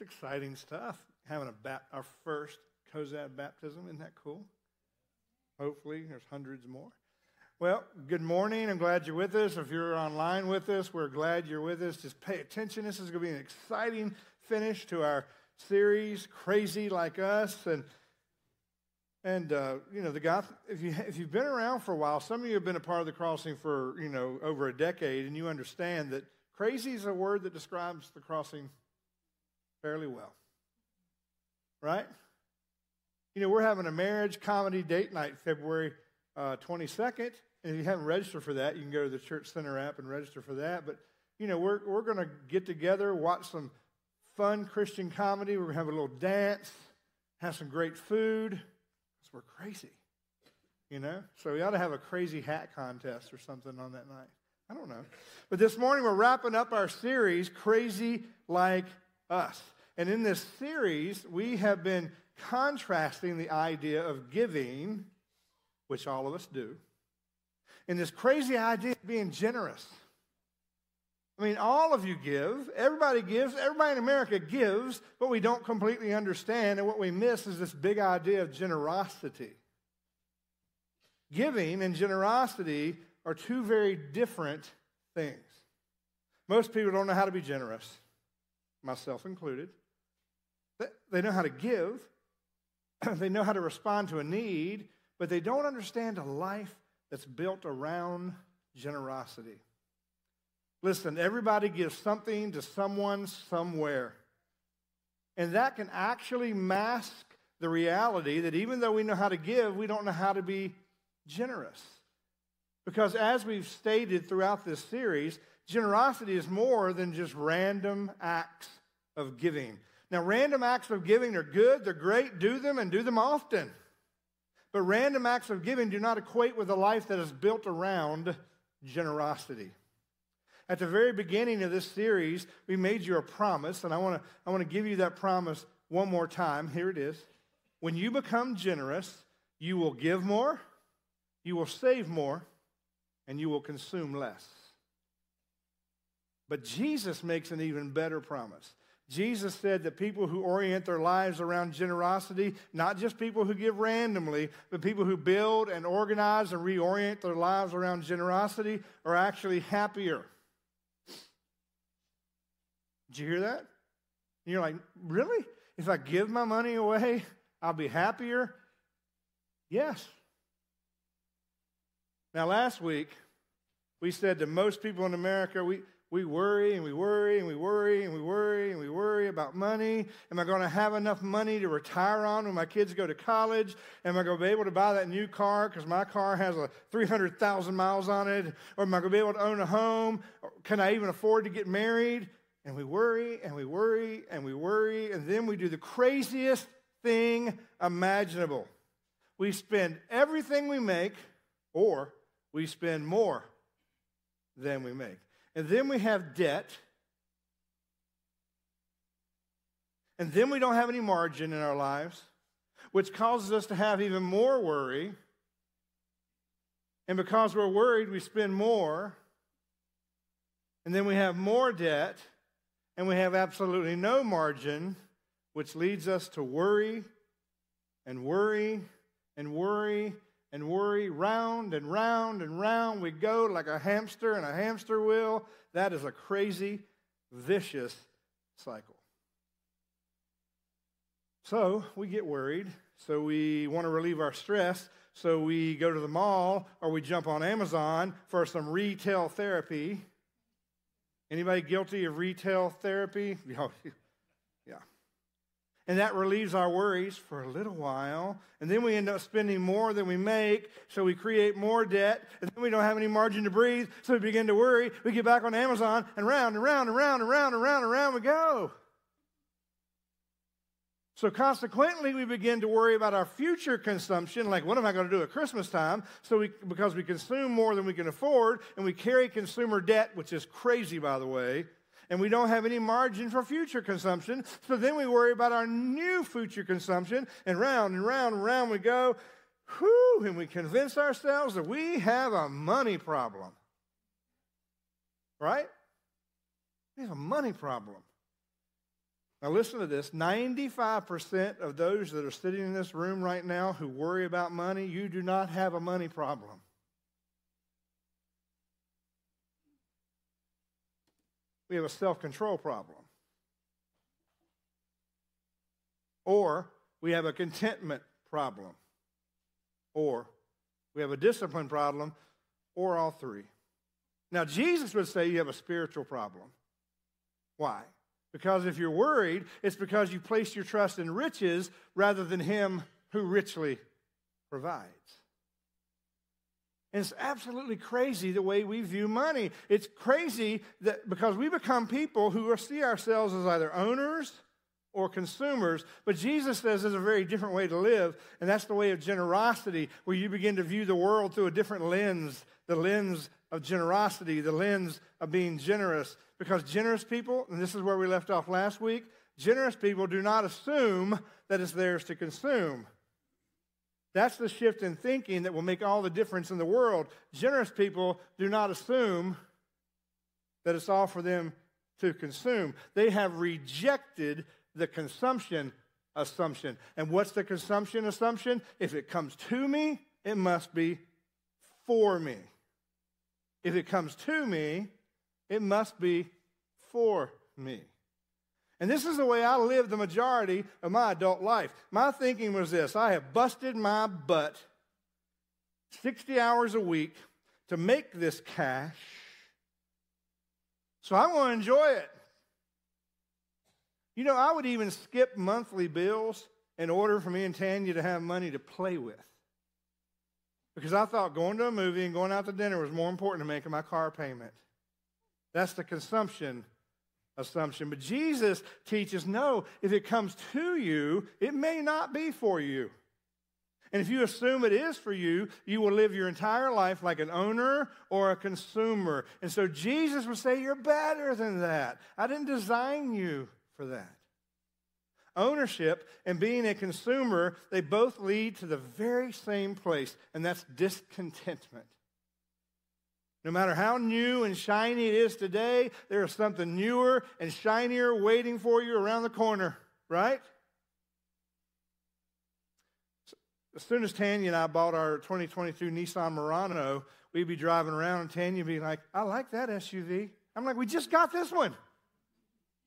It's exciting stuff. Having a bat, our first Cozad baptism. Isn't that cool? Hopefully, there's hundreds more. Well, good morning. I'm glad you're with us. If you're online with us, we're glad you're with us. Just pay attention. This is going to be an exciting finish to our series, Crazy Like Us. And and uh, you know the guy. If you if you've been around for a while, some of you have been a part of the crossing for you know over a decade, and you understand that crazy is a word that describes the crossing fairly well, right? You know we're having a marriage comedy date night February uh, 22nd, and if you haven't registered for that, you can go to the Church Center app and register for that. But you know we're we're going to get together, watch some fun Christian comedy. We're going to have a little dance, have some great food we're crazy. You know? So we ought to have a crazy hat contest or something on that night. I don't know. But this morning we're wrapping up our series, Crazy Like Us. And in this series, we have been contrasting the idea of giving, which all of us do, and this crazy idea of being generous. I mean, all of you give. Everybody gives. Everybody in America gives, but we don't completely understand. And what we miss is this big idea of generosity. Giving and generosity are two very different things. Most people don't know how to be generous, myself included. They know how to give, they know how to respond to a need, but they don't understand a life that's built around generosity. Listen, everybody gives something to someone somewhere. And that can actually mask the reality that even though we know how to give, we don't know how to be generous. Because as we've stated throughout this series, generosity is more than just random acts of giving. Now, random acts of giving are good, they're great, do them and do them often. But random acts of giving do not equate with a life that is built around generosity. At the very beginning of this series, we made you a promise, and I want to I want to give you that promise one more time. Here it is. When you become generous, you will give more, you will save more, and you will consume less. But Jesus makes an even better promise. Jesus said that people who orient their lives around generosity, not just people who give randomly, but people who build and organize and reorient their lives around generosity, are actually happier. Did you hear that? And you're like, really? If I give my money away, I'll be happier? Yes. Now, last week, we said that most people in America, we, we worry and we worry and we worry and we worry and we worry about money. Am I going to have enough money to retire on when my kids go to college? Am I going to be able to buy that new car because my car has a 300,000 miles on it? Or am I going to be able to own a home? Can I even afford to get married? And we worry and we worry and we worry, and then we do the craziest thing imaginable. We spend everything we make, or we spend more than we make. And then we have debt. And then we don't have any margin in our lives, which causes us to have even more worry. And because we're worried, we spend more. And then we have more debt and we have absolutely no margin, which leads us to worry and worry and worry and worry. Round and round and round we go like a hamster in a hamster wheel. That is a crazy, vicious cycle. So we get worried. So we want to relieve our stress. So we go to the mall or we jump on Amazon for some retail therapy Anybody guilty of retail therapy? Oh, And that relieves our worries for a little while. And then we end up spending more than we make, so we create more debt. And then we don't have any margin to breathe, so we begin to worry. We get back on Amazon, and round and round and round and round and round and round we go. So consequently, we begin to worry about our future consumption, like what am I going to do at Christmas time? So we, because we consume more than we can afford, and we carry consumer debt, which is crazy, by the way, and we don't have any margin for future consumption. So then we worry about our new future consumption, and round and round and round we go. Whew, and we convince ourselves that we have a money problem. Right? We have a money problem. Now, listen to this 95% of those that are sitting in this room right now who worry about money, you do not have a money problem. We have a self control problem. Or we have a contentment problem. Or we have a discipline problem, or all three. Now, Jesus would say you have a spiritual problem. Why? Because if you're worried, it's because you place your trust in riches rather than Him who richly provides. It's absolutely crazy the way we view money. It's crazy that because we become people who see ourselves as either owners or consumers. But Jesus says there's a very different way to live, and that's the way of generosity, where you begin to view the world through a different lens the lens of generosity, the lens of being generous. Because generous people, and this is where we left off last week, generous people do not assume that it's theirs to consume. That's the shift in thinking that will make all the difference in the world. Generous people do not assume that it's all for them to consume. They have rejected the consumption assumption. And what's the consumption assumption? If it comes to me, it must be for me. If it comes to me, it must be for me. And this is the way I lived the majority of my adult life. My thinking was this I have busted my butt 60 hours a week to make this cash, so I want to enjoy it. You know, I would even skip monthly bills in order for me and Tanya to have money to play with. Because I thought going to a movie and going out to dinner was more important than making my car payment. That's the consumption assumption. But Jesus teaches no, if it comes to you, it may not be for you. And if you assume it is for you, you will live your entire life like an owner or a consumer. And so Jesus would say, You're better than that. I didn't design you for that. Ownership and being a consumer, they both lead to the very same place, and that's discontentment. No matter how new and shiny it is today, there is something newer and shinier waiting for you around the corner, right? As soon as Tanya and I bought our 2022 Nissan Murano, we'd be driving around and Tanya would be like, I like that SUV. I'm like, we just got this one.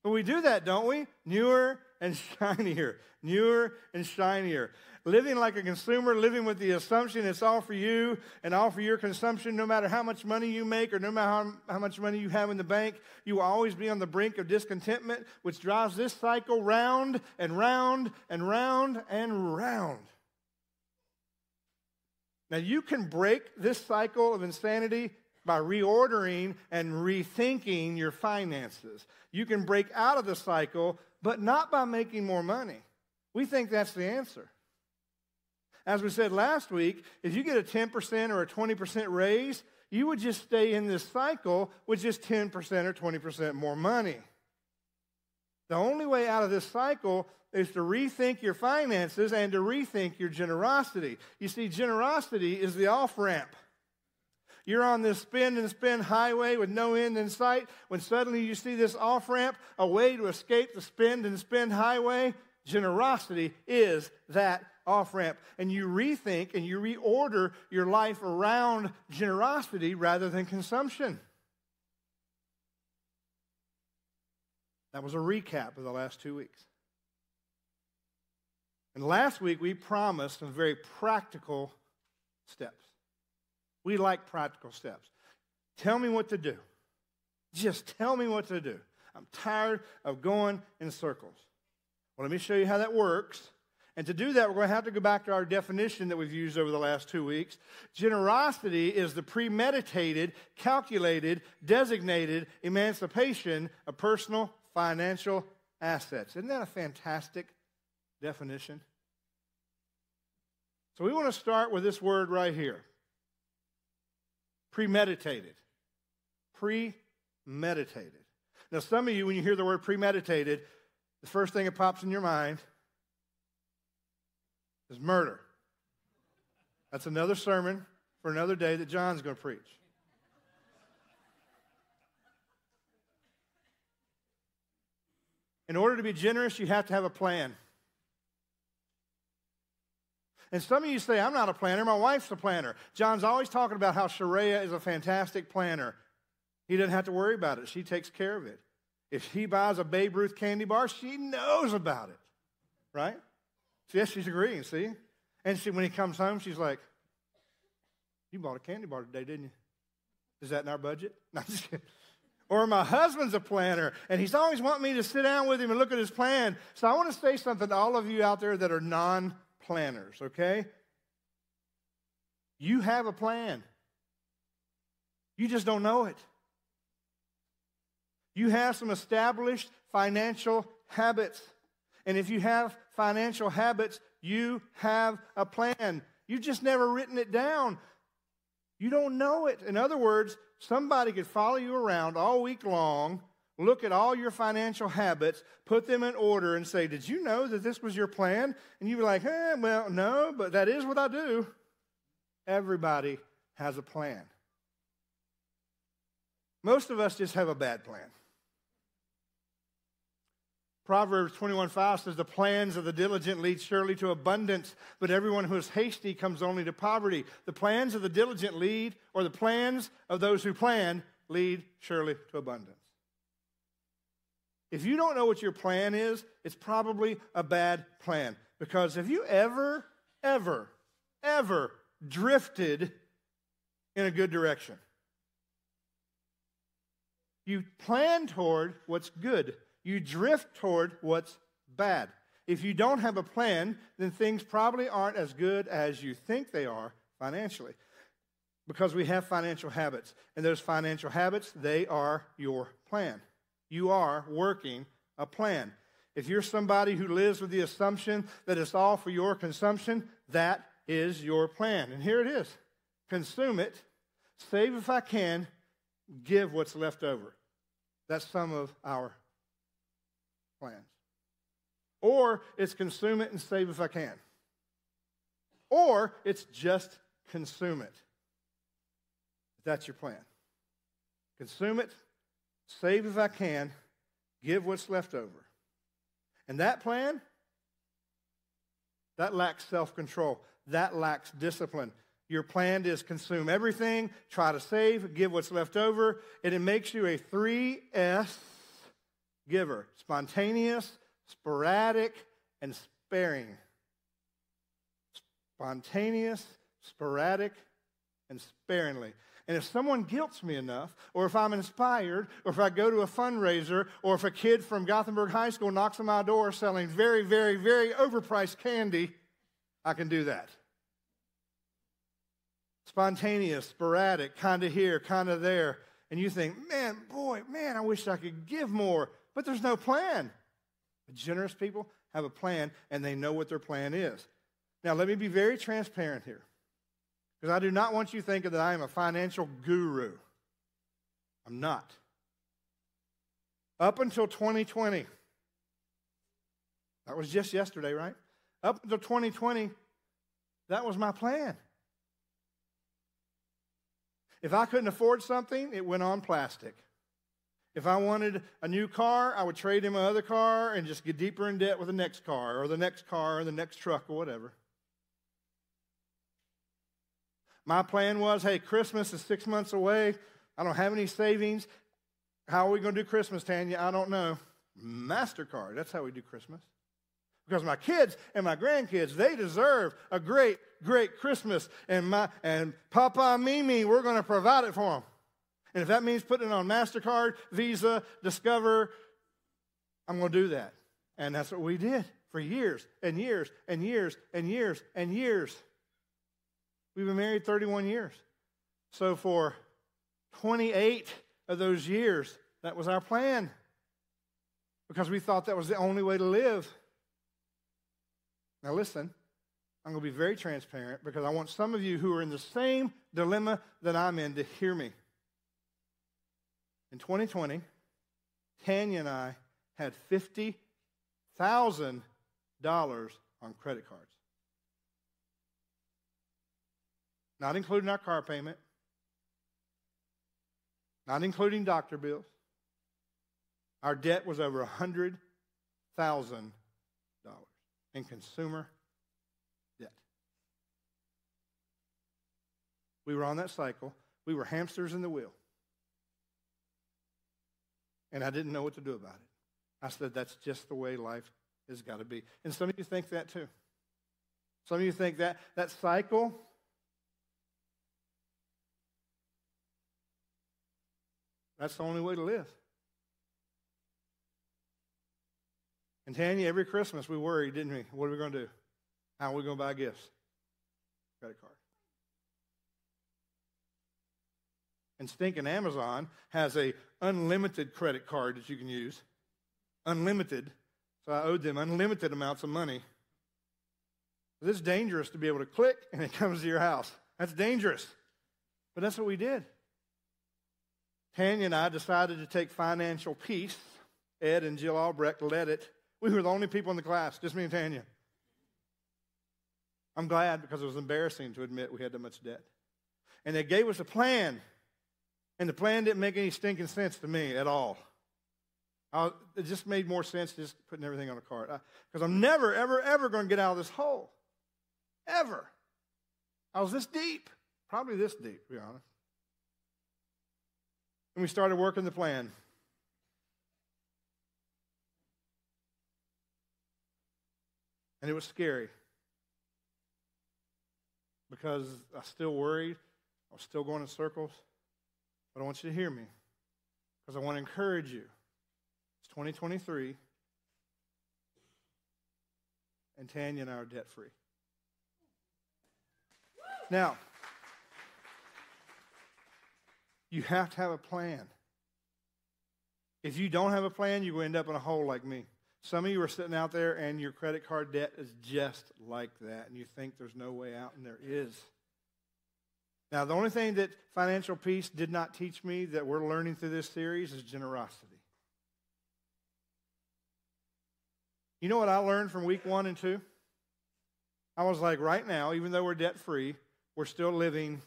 But we do that, don't we? Newer and shinier, newer and shinier. Living like a consumer, living with the assumption it's all for you and all for your consumption, no matter how much money you make or no matter how, how much money you have in the bank, you will always be on the brink of discontentment, which drives this cycle round and round and round and round. Now, you can break this cycle of insanity by reordering and rethinking your finances. You can break out of the cycle, but not by making more money. We think that's the answer. As we said last week, if you get a 10% or a 20% raise, you would just stay in this cycle with just 10% or 20% more money. The only way out of this cycle is to rethink your finances and to rethink your generosity. You see, generosity is the off ramp. You're on this spin and spin highway with no end in sight. When suddenly you see this off ramp, a way to escape the spin and spin highway, generosity is that off ramp. And you rethink and you reorder your life around generosity rather than consumption. That was a recap of the last two weeks. And last week we promised some very practical steps. We like practical steps. Tell me what to do. Just tell me what to do. I'm tired of going in circles. Well, let me show you how that works. And to do that, we're going to have to go back to our definition that we've used over the last two weeks. Generosity is the premeditated, calculated, designated emancipation of personal financial assets. Isn't that a fantastic definition? So we want to start with this word right here Premeditated. Premeditated. Now, some of you, when you hear the word premeditated, the first thing that pops in your mind is murder. That's another sermon for another day that John's going to preach. In order to be generous, you have to have a plan. And some of you say, I'm not a planner, my wife's a planner. John's always talking about how Sharia is a fantastic planner. He doesn't have to worry about it, she takes care of it. If he buys a Babe Ruth candy bar, she knows about it, right? So yes, she's agreeing, see? And she, when he comes home, she's like, You bought a candy bar today, didn't you? Is that in our budget? No. Or my husband's a planner, and he's always wanting me to sit down with him and look at his plan. So I want to say something to all of you out there that are non planners, okay? You have a plan. You just don't know it. You have some established financial habits. And if you have financial habits, you have a plan. You've just never written it down. You don't know it. In other words, somebody could follow you around all week long, look at all your financial habits, put them in order, and say, Did you know that this was your plan? And you'd be like, eh, Well, no, but that is what I do. Everybody has a plan. Most of us just have a bad plan. Proverbs 21 5 says, The plans of the diligent lead surely to abundance, but everyone who is hasty comes only to poverty. The plans of the diligent lead, or the plans of those who plan, lead surely to abundance. If you don't know what your plan is, it's probably a bad plan. Because if you ever, ever, ever drifted in a good direction, you plan toward what's good you drift toward what's bad. If you don't have a plan, then things probably aren't as good as you think they are financially. Because we have financial habits. And those financial habits, they are your plan. You are working a plan. If you're somebody who lives with the assumption that it's all for your consumption, that is your plan. And here it is consume it, save if I can, give what's left over. That's some of our plans. Or it's consume it and save if I can. Or it's just consume it. That's your plan. Consume it, save if I can, give what's left over. And that plan, that lacks self control, that lacks discipline. Your plan is consume everything, try to save, give what's left over, and it makes you a 3S giver spontaneous, sporadic, and sparing. Spontaneous, sporadic, and sparingly. And if someone guilts me enough, or if I'm inspired, or if I go to a fundraiser, or if a kid from Gothenburg High School knocks on my door selling very, very, very overpriced candy, I can do that. Spontaneous, sporadic, kind of here, kind of there. And you think, man, boy, man, I wish I could give more but there's no plan. Generous people have a plan and they know what their plan is. Now, let me be very transparent here because I do not want you thinking that I am a financial guru. I'm not. Up until 2020, that was just yesterday, right? Up until 2020, that was my plan. If I couldn't afford something, it went on plastic. If I wanted a new car, I would trade in my other car and just get deeper in debt with the next car or the next car or the next truck or whatever. My plan was hey, Christmas is six months away. I don't have any savings. How are we going to do Christmas, Tanya? I don't know. MasterCard, that's how we do Christmas. Because my kids and my grandkids, they deserve a great, great Christmas. And, my, and Papa and Mimi, we're going to provide it for them. And if that means putting it on MasterCard, Visa, Discover, I'm going to do that. And that's what we did for years and years and years and years and years. We've been married 31 years. So for 28 of those years, that was our plan because we thought that was the only way to live. Now, listen, I'm going to be very transparent because I want some of you who are in the same dilemma that I'm in to hear me. In 2020, Tanya and I had $50,000 on credit cards. Not including our car payment, not including doctor bills. Our debt was over $100,000. in consumer debt. We were on that cycle. We were hamsters in the wheel. And I didn't know what to do about it. I said, that's just the way life has got to be. And some of you think that too. Some of you think that that cycle that's the only way to live. And Tanya, every Christmas we worried, didn't we? What are we going to do? How are we going to buy gifts? Credit card. And stinking Amazon has a unlimited credit card that you can use. Unlimited. So I owed them unlimited amounts of money. It's dangerous to be able to click and it comes to your house. That's dangerous. But that's what we did. Tanya and I decided to take financial peace. Ed and Jill Albrecht led it. We were the only people in the class, just me and Tanya. I'm glad because it was embarrassing to admit we had that much debt. And they gave us a plan, and the plan didn't make any stinking sense to me at all. It just made more sense just putting everything on a card. Because I'm never, ever, ever going to get out of this hole. Ever. I was this deep. Probably this deep, to be honest. And we started working the plan. And it was scary because I still worried. I was still going in circles. But I want you to hear me because I want to encourage you. It's 2023, and Tanya and I are debt free. Now, you have to have a plan. If you don't have a plan, you will end up in a hole like me. Some of you are sitting out there and your credit card debt is just like that, and you think there's no way out, and there is. Now, the only thing that financial peace did not teach me that we're learning through this series is generosity. You know what I learned from week one and two? I was like, right now, even though we're debt free, we're still living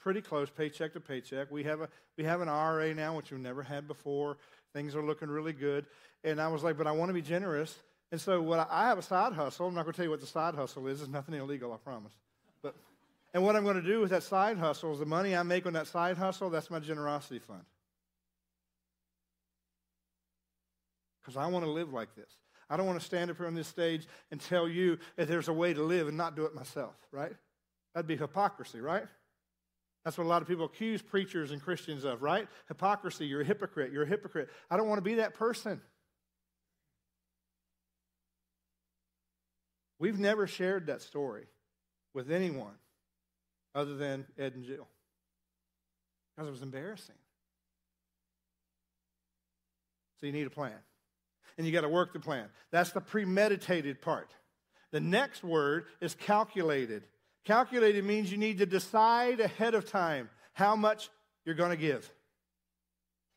pretty close paycheck to paycheck. We have a we have an IRA now, which we've never had before. Things are looking really good. And I was like, but I want to be generous. And so what I, I have a side hustle. I'm not going to tell you what the side hustle is. It's nothing illegal, I promise. But and what I'm going to do with that side hustle is the money I make on that side hustle, that's my generosity fund. Because I want to live like this. I don't want to stand up here on this stage and tell you that there's a way to live and not do it myself, right? That'd be hypocrisy, right? That's what a lot of people accuse preachers and Christians of, right? Hypocrisy. You're a hypocrite. You're a hypocrite. I don't want to be that person. We've never shared that story with anyone other than Ed and Jill because it was embarrassing. So you need a plan. And you got to work the plan. That's the premeditated part. The next word is calculated. Calculated means you need to decide ahead of time how much you're going to give.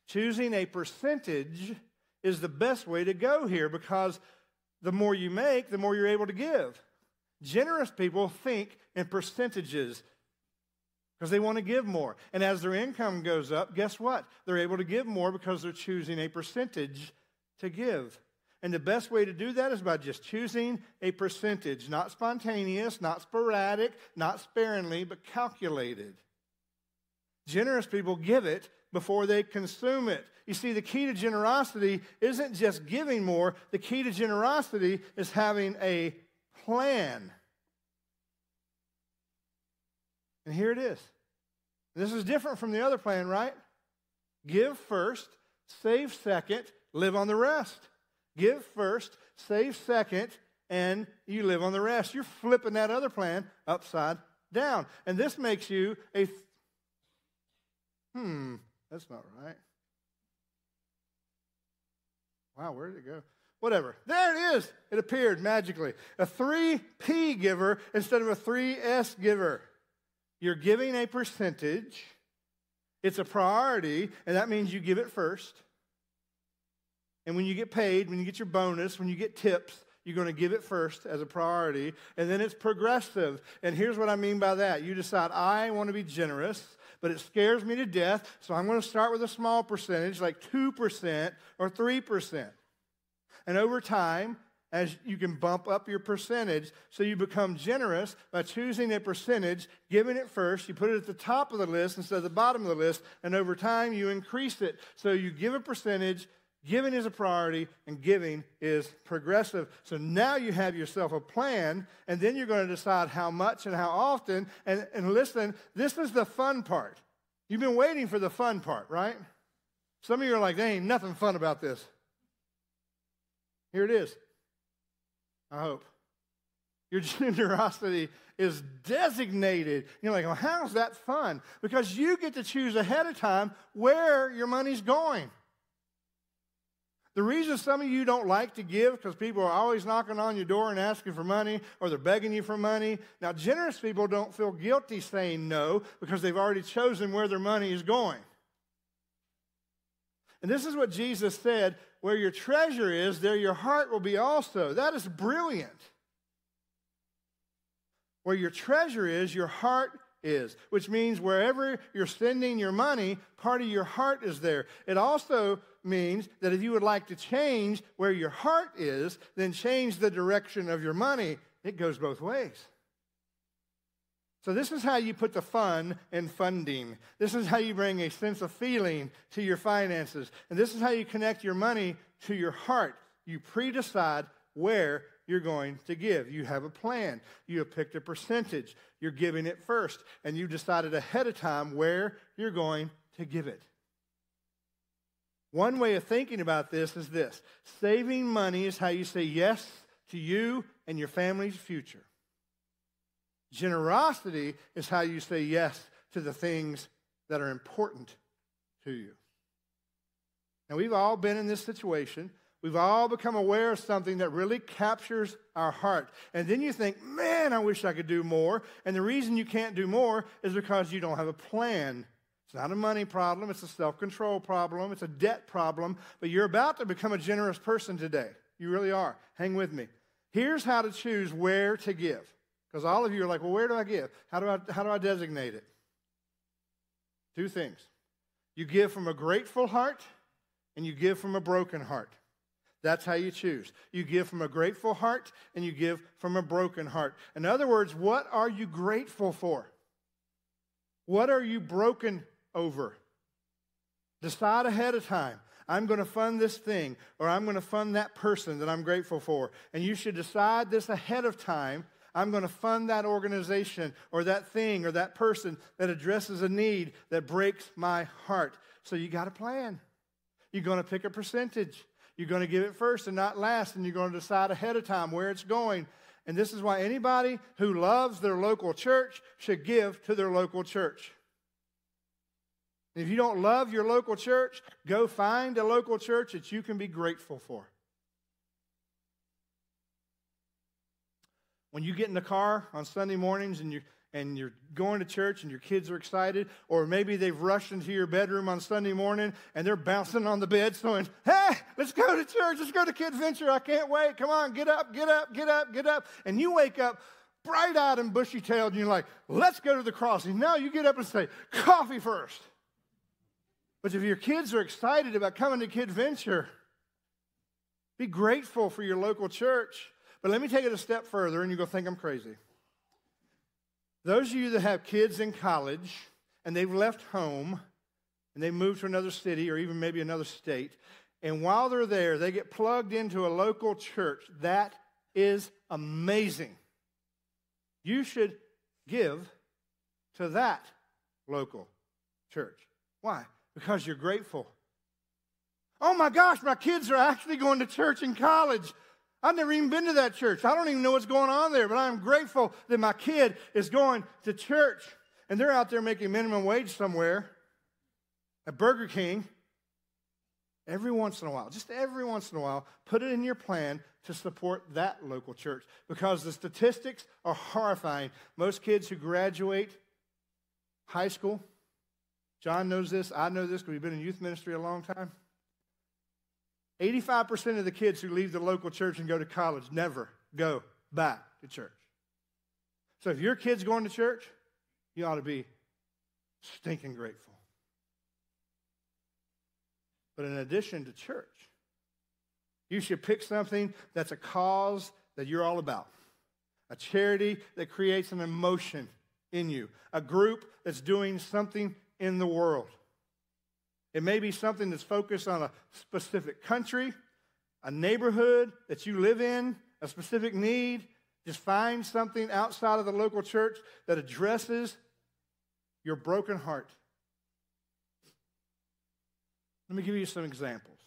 Choosing a percentage is the best way to go here because the more you make, the more you're able to give. Generous people think in percentages because they want to give more. And as their income goes up, guess what? They're able to give more because they're choosing a percentage to give. And the best way to do that is by just choosing a percentage, not spontaneous, not sporadic, not sparingly, but calculated. Generous people give it before they consume it. You see, the key to generosity isn't just giving more, the key to generosity is having a plan. And here it is. This is different from the other plan, right? Give first, save second, live on the rest. Give first, save second, and you live on the rest. You're flipping that other plan upside down. And this makes you a, hmm, that's not right. Wow, where did it go? Whatever. There it is. It appeared magically. A 3P giver instead of a 3S giver. You're giving a percentage. It's a priority, and that means you give it first. And when you get paid, when you get your bonus, when you get tips, you're going to give it first as a priority. And then it's progressive. And here's what I mean by that you decide, I want to be generous, but it scares me to death. So I'm going to start with a small percentage, like 2% or 3%. And over time, as you can bump up your percentage so you become generous by choosing a percentage, giving it first. You put it at the top of the list instead of the bottom of the list, and over time you increase it. So you give a percentage, giving is a priority, and giving is progressive. So now you have yourself a plan, and then you're going to decide how much and how often. And, and listen, this is the fun part. You've been waiting for the fun part, right? Some of you are like, there ain't nothing fun about this. Here it is. I hope. Your generosity is designated. You're like, well, how's that fun? Because you get to choose ahead of time where your money's going. The reason some of you don't like to give because people are always knocking on your door and asking for money or they're begging you for money. Now, generous people don't feel guilty saying no because they've already chosen where their money is going. And this is what Jesus said where your treasure is, there your heart will be also. That is brilliant. Where your treasure is, your heart is, which means wherever you're spending your money, part of your heart is there. It also means that if you would like to change where your heart is, then change the direction of your money. It goes both ways. So, this is how you put the fun in funding. This is how you bring a sense of feeling to your finances. And this is how you connect your money to your heart. You pre decide where you're going to give. You have a plan. You have picked a percentage. You're giving it first. And you decided ahead of time where you're going to give it. One way of thinking about this is this saving money is how you say yes to you and your family's future. Generosity is how you say yes to the things that are important to you. Now, we've all been in this situation. We've all become aware of something that really captures our heart. And then you think, man, I wish I could do more. And the reason you can't do more is because you don't have a plan. It's not a money problem, it's a self control problem, it's a debt problem. But you're about to become a generous person today. You really are. Hang with me. Here's how to choose where to give. Because all of you are like, well, where do I give? How do I, how do I designate it? Two things. You give from a grateful heart and you give from a broken heart. That's how you choose. You give from a grateful heart and you give from a broken heart. In other words, what are you grateful for? What are you broken over? Decide ahead of time. I'm going to fund this thing or I'm going to fund that person that I'm grateful for. And you should decide this ahead of time I'm going to fund that organization or that thing or that person that addresses a need that breaks my heart. So you got a plan. You're going to pick a percentage. You're going to give it first and not last, and you're going to decide ahead of time where it's going. And this is why anybody who loves their local church should give to their local church. If you don't love your local church, go find a local church that you can be grateful for. When you get in the car on Sunday mornings and you're and you're going to church and your kids are excited, or maybe they've rushed into your bedroom on Sunday morning and they're bouncing on the bed saying, Hey, let's go to church, let's go to Kid Venture, I can't wait. Come on, get up, get up, get up, get up. And you wake up bright eyed and bushy tailed and you're like, Let's go to the crossing. Now you get up and say, Coffee first. But if your kids are excited about coming to Kidventure, be grateful for your local church. But let me take it a step further, and you're going to think I'm crazy. Those of you that have kids in college and they've left home and they moved to another city or even maybe another state, and while they're there, they get plugged into a local church. That is amazing. You should give to that local church. Why? Because you're grateful. Oh my gosh, my kids are actually going to church in college. I've never even been to that church. I don't even know what's going on there, but I'm grateful that my kid is going to church. And they're out there making minimum wage somewhere at Burger King. Every once in a while, just every once in a while, put it in your plan to support that local church because the statistics are horrifying. Most kids who graduate high school, John knows this, I know this because we've been in youth ministry a long time 85% of the kids who leave the local church and go to college never go back to church. So if your kid's going to church, you ought to be stinking grateful. But in addition to church, You should pick something that's a cause that you're all about, a charity that creates an emotion in you, a group that's doing something in the world. It may be something that's focused on a specific country, a neighborhood that you live in, a specific need. Just find something outside of the local church that addresses your broken heart. Let me give you some examples.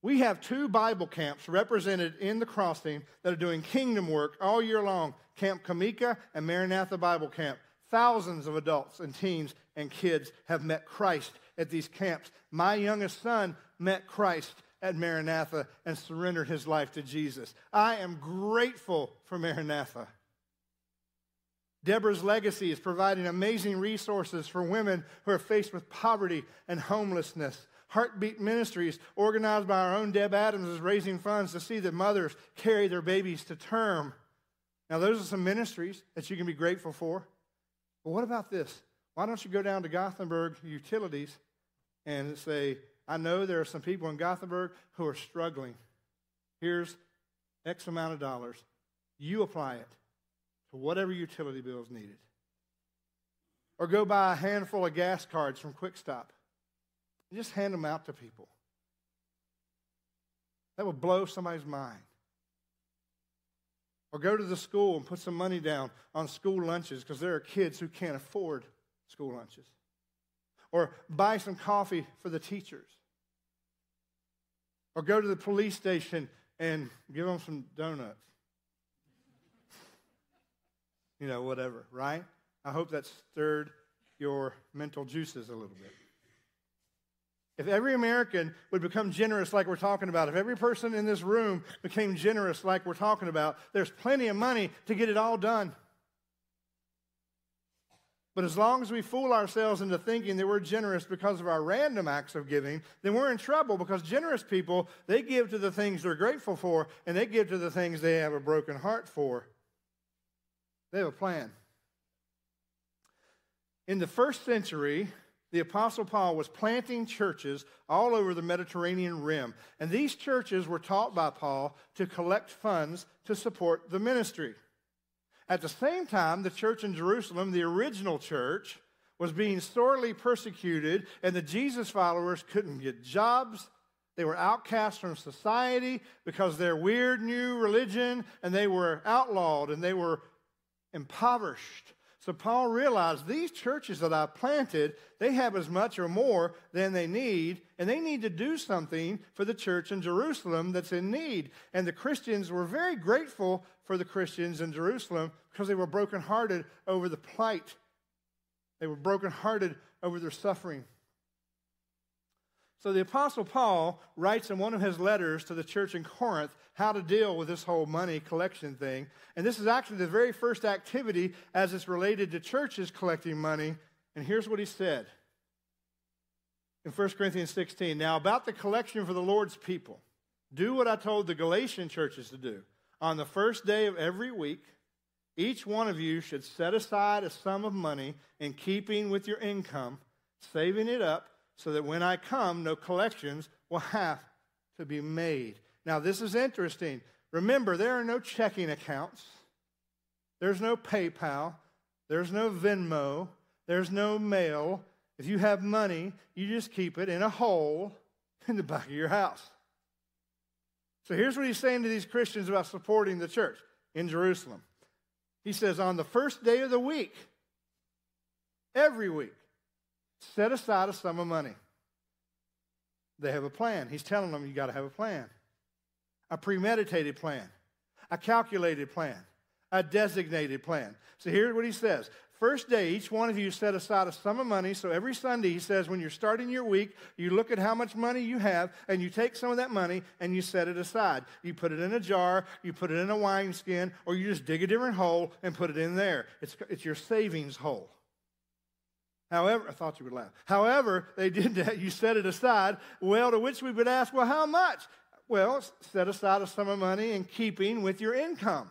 We have two Bible camps represented in the crossing that are doing kingdom work all year long Camp Comeca and Maranatha Bible Camp. Thousands of adults and teens and kids have met Christ at these camps. My youngest son met Christ at Maranatha and surrendered his life to Jesus. I am grateful for Maranatha. Deborah's legacy is providing amazing resources for women who are faced with poverty and homelessness. Heartbeat Ministries, organized by our own Deb Adams, is raising funds to see that mothers carry their babies to term. Now, those are some ministries that you can be grateful for. But what about this? Why don't you go down to Gothenburg Utilities and say, I know there are some people in Gothenburg who are struggling. Here's X amount of dollars. You apply it to whatever utility bill is needed. Or go buy a handful of gas cards from Quick Stop and just hand them out to people. That would blow somebody's mind. Or go to the school and put some money down on school lunches because there are kids who can't afford school lunches. Or buy some coffee for the teachers. Or go to the police station and give them some donuts. You know, whatever, right? I hope that stirred your mental juices a little bit. If every American would become generous like we're talking about, if every person in this room became generous like we're talking about, there's plenty of money to get it all done. But as long as we fool ourselves into thinking that we're generous because of our random acts of giving, then we're in trouble because generous people, they give to the things they're grateful for and they give to the things they have a broken heart for. They have a plan. In the first century, the Apostle Paul was planting churches all over the Mediterranean rim. And these churches were taught by Paul to collect funds to support the ministry. At the same time, the church in Jerusalem, the original church, was being sorely persecuted, and the Jesus followers couldn't get jobs. They were outcast from society because their weird new religion, and they were outlawed and they were impoverished. So Paul realized these churches that I've planted, they have as much or more than they need, and they need to do something for the church in Jerusalem that's in need. And the Christians were very grateful for the Christians in Jerusalem because they were brokenhearted over the plight. They were brokenhearted over their suffering. So the Apostle Paul writes in one of his letters to the church in Corinth how to deal with this whole money collection thing. And this is actually the very first activity as it's related to churches collecting money. And here's what he said in 1 Corinthians 16 Now, about the collection for the Lord's people, do what I told the Galatian churches to do. On the first day of every week, each one of you should set aside a sum of money in keeping with your income, saving it up so that when I come, no collections will have to be made. Now, this is interesting. Remember, there are no checking accounts, there's no PayPal, there's no Venmo, there's no mail. If you have money, you just keep it in a hole in the back of your house. So here's what he's saying to these Christians about supporting the church in Jerusalem. He says, on the first day of the week, every week, set aside a sum of money. They have a plan. He's telling them you got to have a plan a premeditated plan, a calculated plan, a designated plan. So here's what he says. First day, each one of you set aside a sum of money. So every Sunday, he says, when you're starting your week, you look at how much money you have and you take some of that money and you set it aside. You put it in a jar, you put it in a wineskin, or you just dig a different hole and put it in there. It's, it's your savings hole. However, I thought you would laugh. However, they did that. You set it aside. Well, to which we would ask, well, how much? Well, set aside a sum of money in keeping with your income.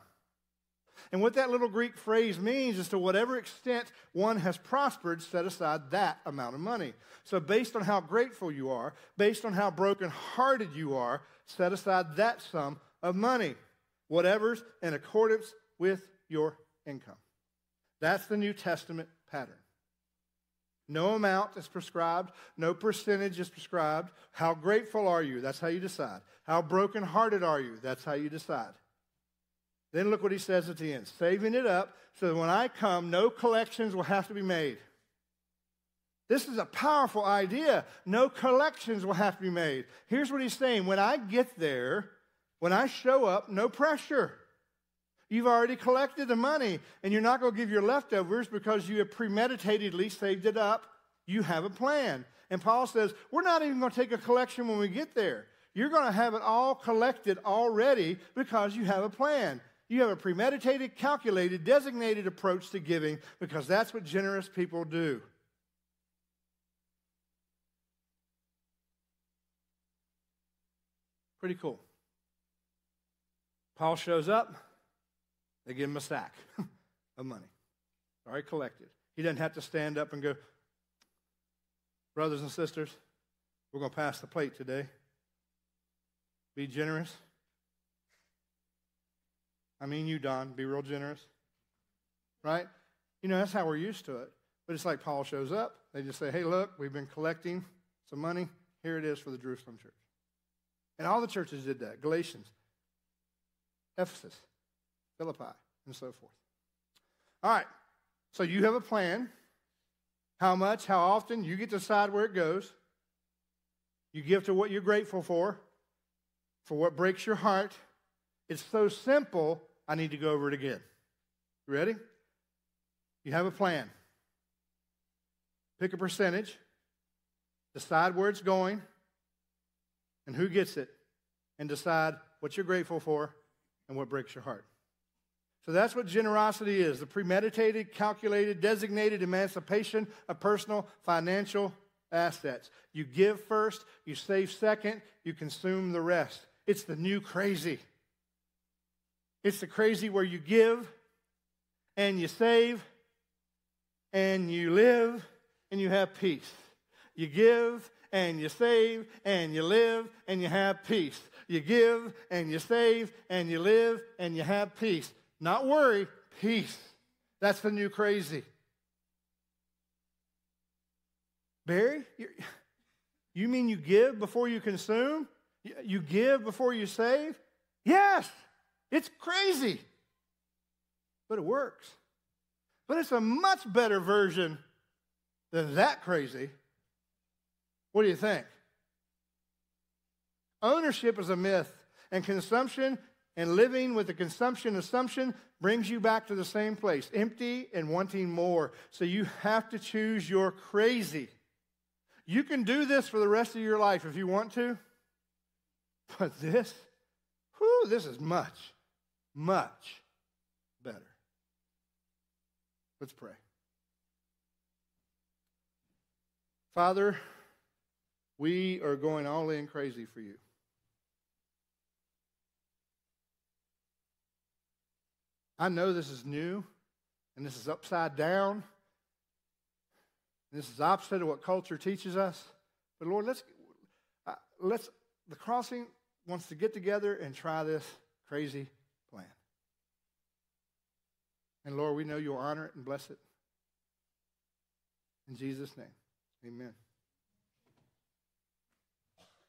And what that little Greek phrase means is to whatever extent one has prospered, set aside that amount of money. So, based on how grateful you are, based on how brokenhearted you are, set aside that sum of money, whatever's in accordance with your income. That's the New Testament pattern. No amount is prescribed, no percentage is prescribed. How grateful are you? That's how you decide. How brokenhearted are you? That's how you decide. Then look what he says at the end saving it up so that when I come, no collections will have to be made. This is a powerful idea. No collections will have to be made. Here's what he's saying when I get there, when I show up, no pressure. You've already collected the money, and you're not going to give your leftovers because you have premeditatedly saved it up. You have a plan. And Paul says, We're not even going to take a collection when we get there. You're going to have it all collected already because you have a plan. You have a premeditated, calculated, designated approach to giving because that's what generous people do. Pretty cool. Paul shows up. They give him a sack of money, already collected. He doesn't have to stand up and go, Brothers and sisters, we're going to pass the plate today. Be generous. I mean, you, Don, be real generous. Right? You know, that's how we're used to it. But it's like Paul shows up. They just say, hey, look, we've been collecting some money. Here it is for the Jerusalem church. And all the churches did that Galatians, Ephesus, Philippi, and so forth. All right, so you have a plan. How much, how often, you get to decide where it goes. You give to what you're grateful for, for what breaks your heart. It's so simple, I need to go over it again. You ready? You have a plan. Pick a percentage, decide where it's going, and who gets it, and decide what you're grateful for and what breaks your heart. So that's what generosity is the premeditated, calculated, designated emancipation of personal financial assets. You give first, you save second, you consume the rest. It's the new crazy. It's the crazy where you give and you save and you live and you have peace. You give and you save and you live and you have peace. You give and you save and you live and you have peace. Not worry, peace. That's the new crazy. Barry, you mean you give before you consume? You give before you save? Yes, it's crazy. But it works. But it's a much better version than that crazy. What do you think? Ownership is a myth, and consumption and living with the consumption assumption brings you back to the same place, empty and wanting more. So you have to choose your crazy. You can do this for the rest of your life if you want to, but this, whew, this is much, much better. Let's pray. Father, we are going all in crazy for you. I know this is new and this is upside down. This is opposite of what culture teaches us. But Lord, let's, uh, let's, the crossing wants to get together and try this crazy plan. And Lord, we know you'll honor it and bless it. In Jesus' name, amen.